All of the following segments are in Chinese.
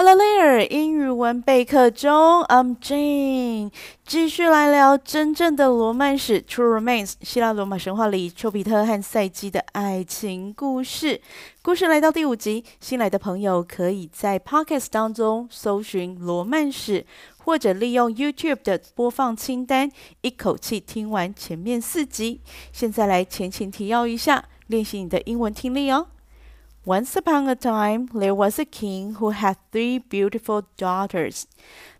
Hello there，英语文备课中，I'm Jane，继续来聊真正的罗曼史 （True Romance），希腊罗马神话里丘比特和赛姬的爱情故事。故事来到第五集，新来的朋友可以在 Podcast 当中搜寻罗曼史，或者利用 YouTube 的播放清单，一口气听完前面四集。现在来前情提要一下，练习你的英文听力哦。Once upon a time, there was a king who had three beautiful daughters.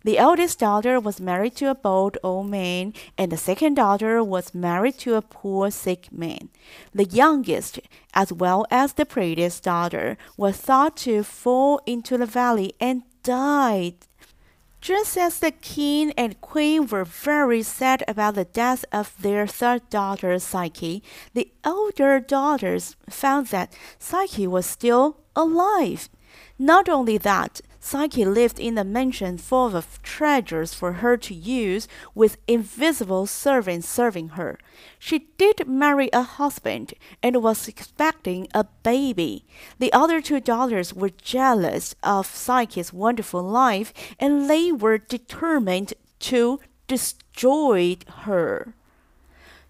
The eldest daughter was married to a bold old man, and the second daughter was married to a poor sick man. The youngest, as well as the prettiest daughter, was thought to fall into the valley and died. Just as the king and queen were very sad about the death of their third daughter, Psyche, the elder daughters found that Psyche was still alive. Not only that, Psyche lived in a mansion full of treasures for her to use, with invisible servants serving her. She did marry a husband and was expecting a baby. The other two daughters were jealous of Psyche's wonderful life, and they were determined to destroy her.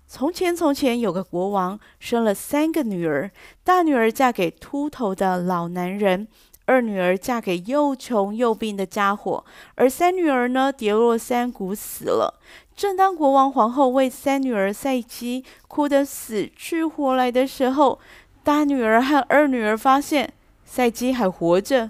从前，从前有个国王，生了三个女儿。大女儿嫁给秃头的老男人。 二女儿嫁给又穷又病的家伙，而三女儿呢，跌落山谷死了。正当国王皇后为三女儿赛姬哭得死去活来的时候，大女儿和二女儿发现赛姬还活着。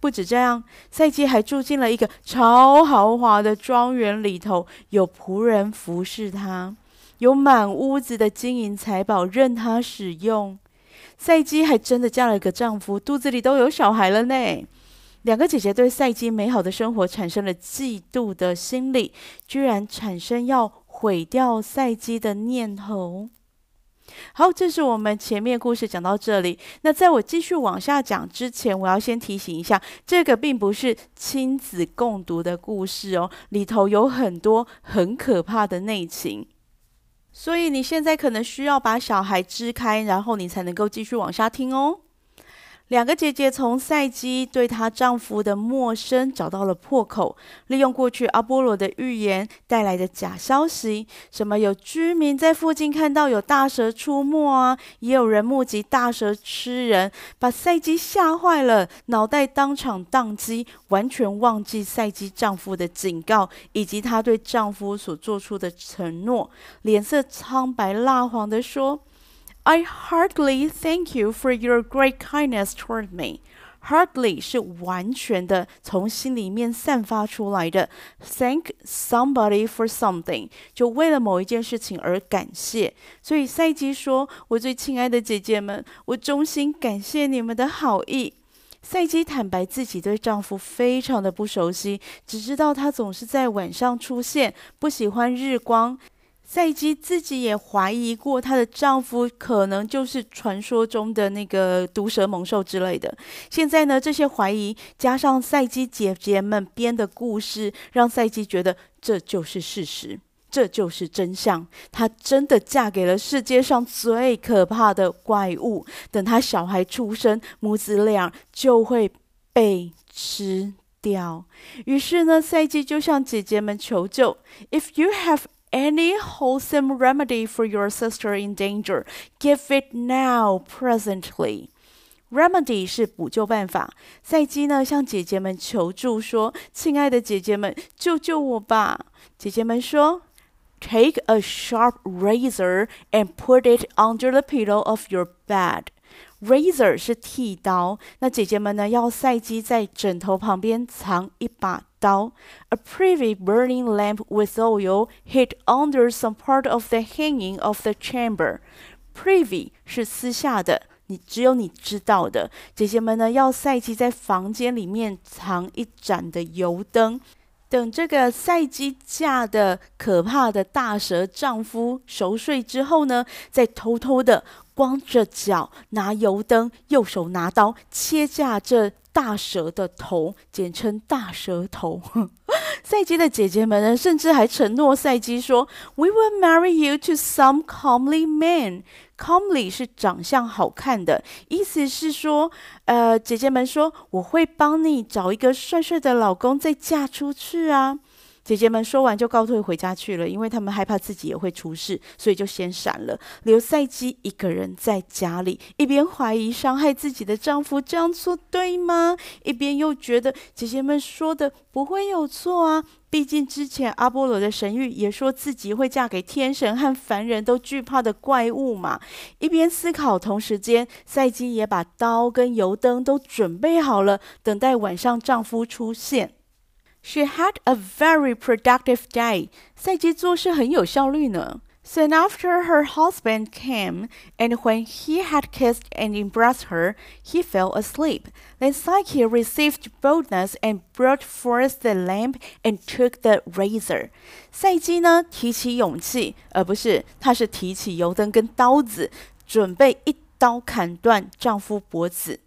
不止这样，赛姬还住进了一个超豪华的庄园里头，有仆人服侍她，有满屋子的金银财宝任她使用。赛姬还真的嫁了个丈夫，肚子里都有小孩了呢。两个姐姐对赛姬美好的生活产生了嫉妒的心理，居然产生要毁掉赛姬的念头。好，这是我们前面故事讲到这里。那在我继续往下讲之前，我要先提醒一下，这个并不是亲子共读的故事哦，里头有很多很可怕的内情。所以你现在可能需要把小孩支开，然后你才能够继续往下听哦。两个姐姐从赛姬对她丈夫的陌生找到了破口，利用过去阿波罗的预言带来的假消息，什么有居民在附近看到有大蛇出没啊，也有人目击大蛇吃人，把赛姬吓坏了，脑袋当场宕机，完全忘记赛姬丈夫的警告以及她对丈夫所做出的承诺，脸色苍白蜡黄地说。I hardly thank you for your great kindness toward me. Hardly 是完全的从心里面散发出来的。Thank somebody for something，就为了某一件事情而感谢。所以赛姬说：“我最亲爱的姐姐们，我衷心感谢你们的好意。”赛姬坦白自己对丈夫非常的不熟悉，只知道他总是在晚上出现，不喜欢日光。赛姬自己也怀疑过，她的丈夫可能就是传说中的那个毒蛇猛兽之类的。现在呢，这些怀疑加上赛姬姐姐们编的故事，让赛姬觉得这就是事实，这就是真相。她真的嫁给了世界上最可怕的怪物。等她小孩出生，母子俩就会被吃掉。于是呢，赛姬就向姐姐们求救：If you have Any wholesome remedy for your sister in danger, give it now, presently. Remedy 是补救办法。赛姬呢，向姐姐们求助说：“亲爱的姐姐们，救救我吧！”姐姐们说：“Take a sharp razor and put it under the pillow of your bed.” Razor 是剃刀，那姐姐们呢，要赛姬在枕头旁边藏一把刀。A privy burning lamp with oil hid under some part of the hanging of the chamber. Privy 是私下的，你只有你知道的。姐姐们呢，要赛姬在房间里面藏一盏的油灯，等这个赛机架的可怕的大蛇丈夫熟睡之后呢，再偷偷的。光着脚拿油灯，右手拿刀切下这大蛇的头，简称大蛇头。赛基的姐姐们呢，甚至还承诺赛基说：“We will marry you to some comely man。” comely 是长相好看的，意思是说，呃，姐姐们说我会帮你找一个帅帅的老公，再嫁出去啊。姐姐们说完就告退回家去了，因为他们害怕自己也会出事，所以就先闪了，留赛姬一个人在家里，一边怀疑伤害自己的丈夫这样做对吗？一边又觉得姐姐们说的不会有错啊，毕竟之前阿波罗的神谕也说自己会嫁给天神和凡人都惧怕的怪物嘛。一边思考，同时间赛姬也把刀跟油灯都准备好了，等待晚上丈夫出现。She had a very productive day. 赛姬做事很有效率呢。Soon after her husband came, and when he had kissed and embraced her, he fell asleep. Then Psyche received boldness and brought forth the lamp and took the razor. 赛姬呢，提起勇气，而不是，她是提起油灯跟刀子，准备一刀砍断丈夫脖子。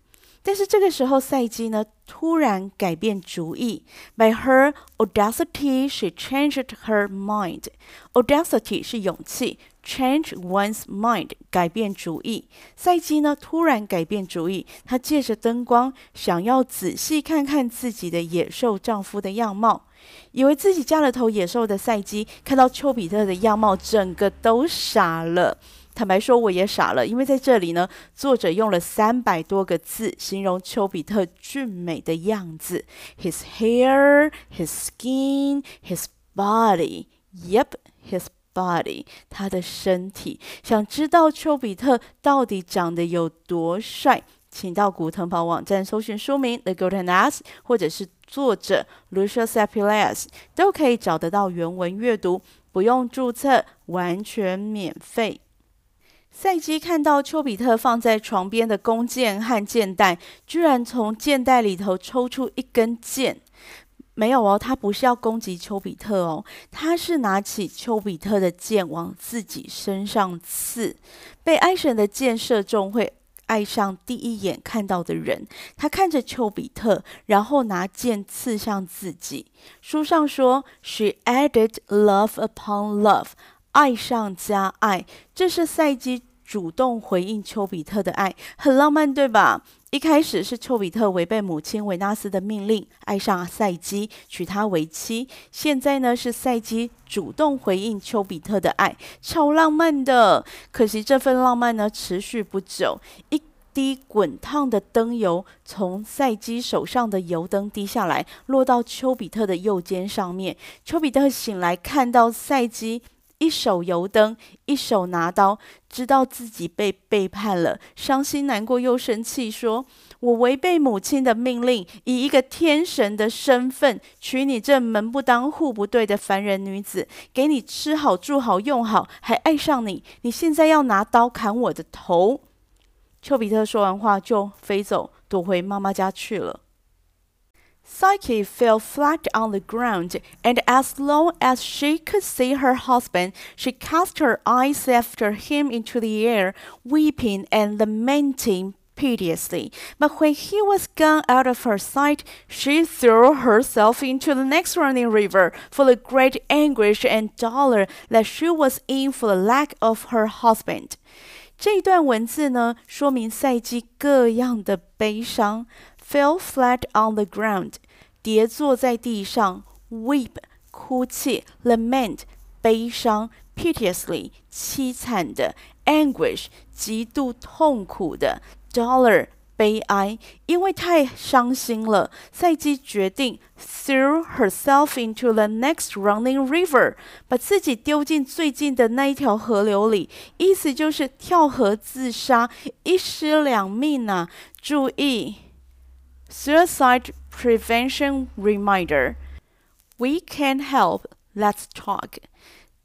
但是这个时候，赛姬呢突然改变主意。By her audacity, she changed her mind. Audacity 是勇气，change one's mind 改变主意。赛姬呢突然改变主意，她借着灯光，想要仔细看看自己的野兽丈夫的样貌。以为自己嫁了头野兽的赛姬，看到丘比特的样貌，整个都傻了。坦白说，我也傻了，因为在这里呢，作者用了三百多个字形容丘比特俊美的样子：his hair, his skin, his body. Yep, his body. 他的身体。想知道丘比特到底长得有多帅，请到古腾堡网站搜寻书名《The Golden Ass》，或者是作者 Lucius Appius，都可以找得到原文阅读，不用注册，完全免费。赛姬看到丘比特放在床边的弓箭和箭袋，居然从箭袋里头抽出一根箭。没有哦，他不是要攻击丘比特哦，他是拿起丘比特的箭往自己身上刺。被爱神的箭射中，会爱上第一眼看到的人。他看着丘比特，然后拿箭刺向自己。书上说：“She added love upon love。”爱上加爱，这是赛基主动回应丘比特的爱，很浪漫，对吧？一开始是丘比特违背母亲维纳斯的命令，爱上赛基，娶她为妻。现在呢，是赛基主动回应丘比特的爱，超浪漫的。可惜这份浪漫呢，持续不久。一滴滚烫的灯油从赛基手上的油灯滴下来，落到丘比特的右肩上面。丘比特醒来，看到赛基。一手油灯，一手拿刀，知道自己被背叛了，伤心难过又生气，说：“我违背母亲的命令，以一个天神的身份娶你这门不当户不对的凡人女子，给你吃好住好用好，还爱上你，你现在要拿刀砍我的头。”丘比特说完话就飞走，躲回妈妈家去了。Psyche fell flat on the ground, and as long as she could see her husband, she cast her eyes after him into the air, weeping and lamenting piteously. But when he was gone out of her sight, she threw herself into the next running river, full of great anguish and dolor that she was in for the lack of her husband. 这段文字呢，说明赛姬各样的悲伤。 Fell flat on the ground，跌坐在地上；weep，哭泣；lament，悲伤；piteously，凄惨的；anguish，极度痛苦的；dolor，悲哀。因为太伤心了，赛姬决定 threw herself into the next running river，把自己丢进最近的那一条河流里。意思就是跳河自杀，一尸两命啊！注意。Suicide Prevention Reminder: We can't help. Let's talk.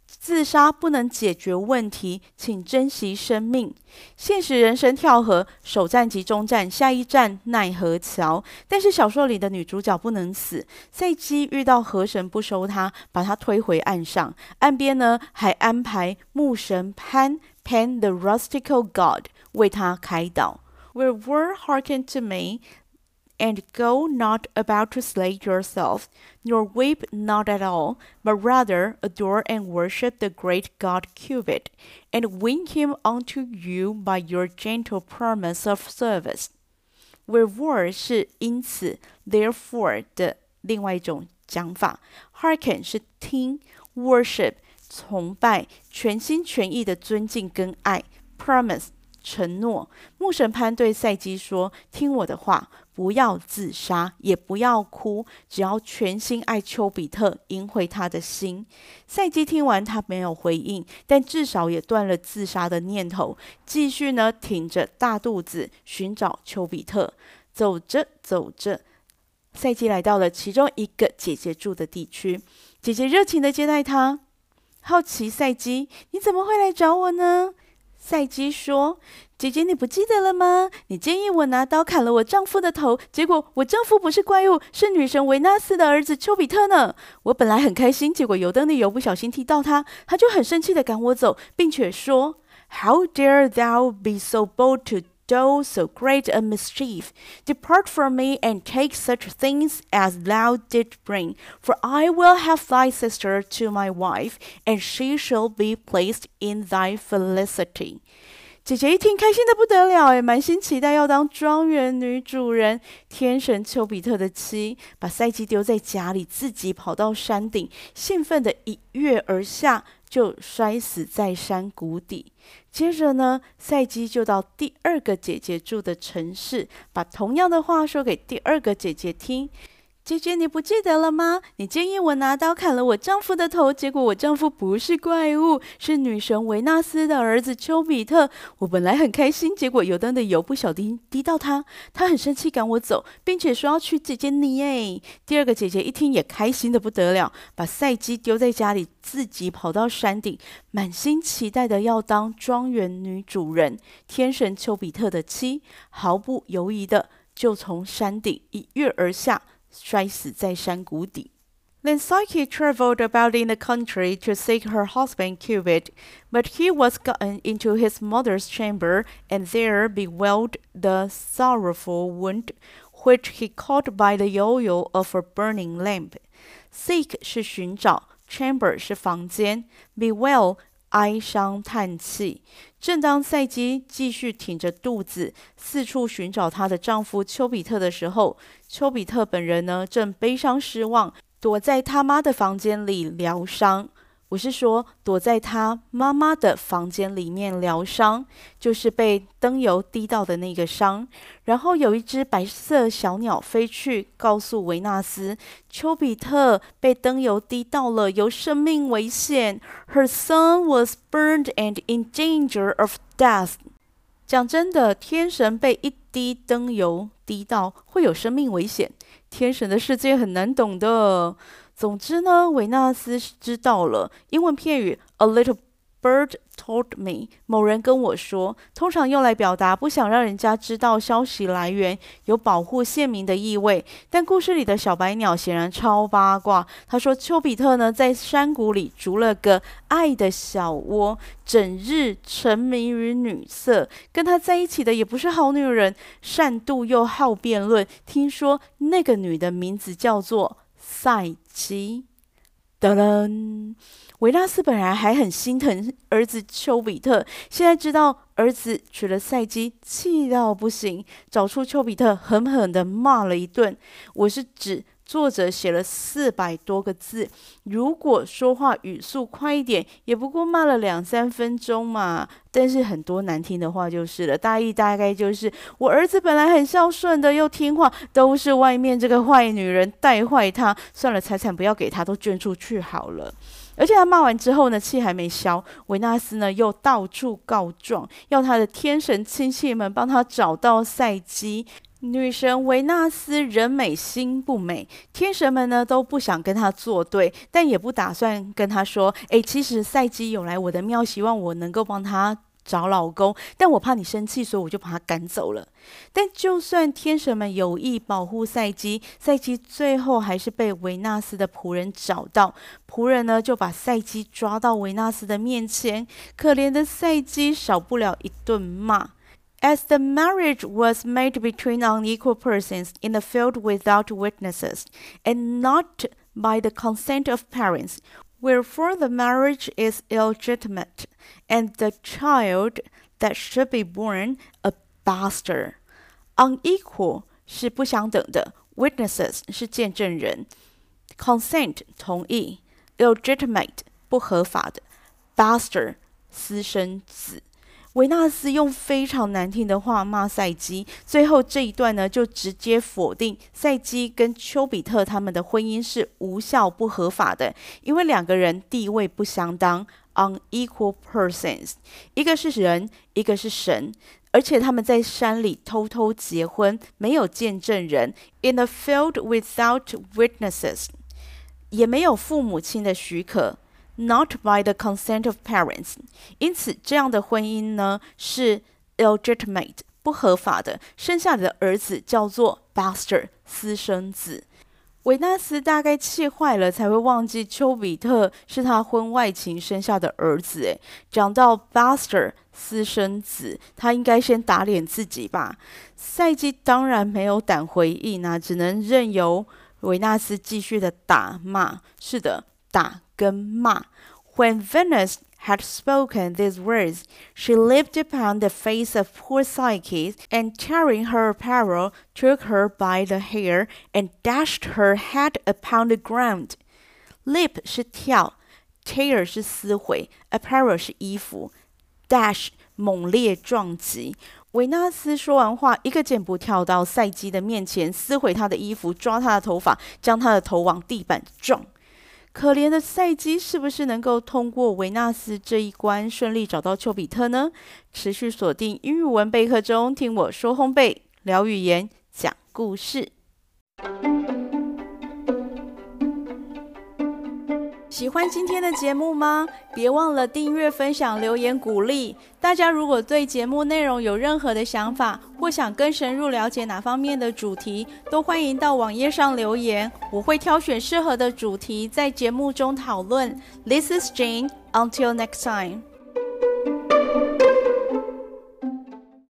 自杀不能解决问题，请珍惜生命。现实人生跳河，首战即终战，下一站奈何桥。但是小说里的女主角不能死。赛姬遇到河神不收她，把她推回岸上。岸边呢，还安排牧神潘 （Pan the Rustical God） 为她开导。Will word hearken to me? and go not about to slay yourself, nor weep not at all, but rather adore and worship the great God Cupid, and win him unto you by your gentle promise of service. Wherefore 是因此，therefore 的另外一种讲法，hearken 是听，worship 崇拜，全心全意的尊敬跟爱，promise。 承诺，木神潘对赛姬说：“听我的话，不要自杀，也不要哭，只要全心爱丘比特，赢回他的心。”赛姬听完，他没有回应，但至少也断了自杀的念头，继续呢，挺着大肚子寻找丘比特。走着走着，赛基来到了其中一个姐姐住的地区，姐姐热情地接待他，好奇赛姬：“你怎么会来找我呢？”赛姬说：“姐姐，你不记得了吗？你建议我拿刀砍了我丈夫的头，结果我丈夫不是怪物，是女神维纳斯的儿子丘比特呢。我本来很开心，结果油灯的油不小心踢到他，他就很生气的赶我走，并且说：‘How dare thou be so bold to do so great a mischief? Depart from me and take such things as thou didst bring, for I will have thy sister to my wife, and she shall be placed in thy felicity。姐姐一听，开心得不得了，诶，满心期待要当庄园女主人，天神丘比特的妻，把赛姬丢在家里，自己跑到山顶，兴奋地一跃而下。 就摔死在山谷底。接着呢，赛基就到第二个姐姐住的城市，把同样的话说给第二个姐姐听。姐姐，你不记得了吗？你建议我拿刀砍了我丈夫的头，结果我丈夫不是怪物，是女神维纳斯的儿子丘比特。我本来很开心，结果油灯的油不小心滴到他，他很生气赶我走，并且说要娶姐姐你。哎，第二个姐姐一听也开心得不得了，把赛姬丢在家里，自己跑到山顶，满心期待的要当庄园女主人，天神丘比特的妻，毫不犹豫的就从山顶一跃而下。摔死在山谷底。Then Psyche traveled about in the country to seek her husband Cupid, but he was gotten into his mother's chamber, and there bewailed the sorrowful wound which he caught by the oil of a burning lamp. Seek 是寻找，chamber 是房间，bewail 哀伤叹气。正当赛姬继续挺着肚子四处寻找她的丈夫丘比特的时候，丘比特本人呢，正悲伤失望，躲在他妈的房间里疗伤。我是说，躲在他妈妈的房间里面疗伤，就是被灯油滴到的那个伤。然后有一只白色小鸟飞去，告诉维纳斯，丘比特被灯油滴到了，有生命危险。Her son was burned and in danger of death。讲真的，天神被一滴灯油滴到，会有生命危险。天神的世界很难懂的。总之呢，维纳斯知道了英文片语 "A little bird told me"，某人跟我说，通常用来表达不想让人家知道消息来源，有保护县民的意味。但故事里的小白鸟显然超八卦。他说，丘比特呢在山谷里筑了个爱的小窝，整日沉迷于女色，跟他在一起的也不是好女人，善妒又好辩论。听说那个女的名字叫做。赛基，噔噔，维纳斯本来还很心疼儿子丘比特，现在知道儿子娶了赛姬，气到不行，找出丘比特，狠狠地骂了一顿。我是指。作者写了四百多个字，如果说话语速快一点，也不过骂了两三分钟嘛。但是很多难听的话就是了，大意大概就是：我儿子本来很孝顺的，又听话，都是外面这个坏女人带坏他。算了，财产不要给他，都捐出去好了。而且他骂完之后呢，气还没消，维纳斯呢又到处告状，要他的天神亲戚们帮他找到赛基。女神维纳斯人美心不美，天神们呢都不想跟她作对，但也不打算跟她说：“诶，其实赛姬有来我的庙，希望我能够帮她找老公，但我怕你生气，所以我就把她赶走了。”但就算天神们有意保护赛姬，赛姬最后还是被维纳斯的仆人找到，仆人呢就把赛姬抓到维纳斯的面前，可怜的赛姬少不了一顿骂。As the marriage was made between unequal persons in the field without witnesses, and not by the consent of parents, wherefore the marriage is illegitimate, and the child that should be born a bastard. Unequal 是不相等的，witnesses 是见证人，consent 同意，illegitimate 不合法的，bastard 私生子。 维纳斯用非常难听的话骂赛基，最后这一段呢，就直接否定赛基跟丘比特他们的婚姻是无效不合法的，因为两个人地位不相当，unequal persons，一个是人，一个是神，而且他们在山里偷偷结婚，没有见证人，in a field without witnesses，也没有父母亲的许可。Not by the consent of parents，因此这样的婚姻呢是 illegitimate 不合法的。生下的儿子叫做 bastard 私生子。维纳斯大概气坏了，才会忘记丘比特是他婚外情生下的儿子。诶，讲到 bastard 私生子，他应该先打脸自己吧？赛季当然没有胆回应啊，只能任由维纳斯继续的打骂。是的，打。跟骂。When Venus had spoken these words, she leaped upon the face of poor Psyche, and tearing her apparel, took her by the hair, and dashed her head upon the ground. Leap 是跳，tear 是撕毁，apparel 是衣服，dash 猛烈撞击。维纳斯说完话，一个箭步跳到赛姬的面前，撕毁她的衣服，抓她的头发，将她的头往地板撞。 可怜的赛基是不是能够通过维纳斯这一关，顺利找到丘比特呢？持续锁定英语文备课中，听我说烘焙，聊语言，讲故事。喜欢今天的节目吗？别忘了订阅、分享、留言鼓励。大家如果对节目内容有任何的想法，或想更深入了解哪方面的主题，都欢迎到网页上留言，我会挑选适合的主题在节目中讨论。This is Jane. Until next time.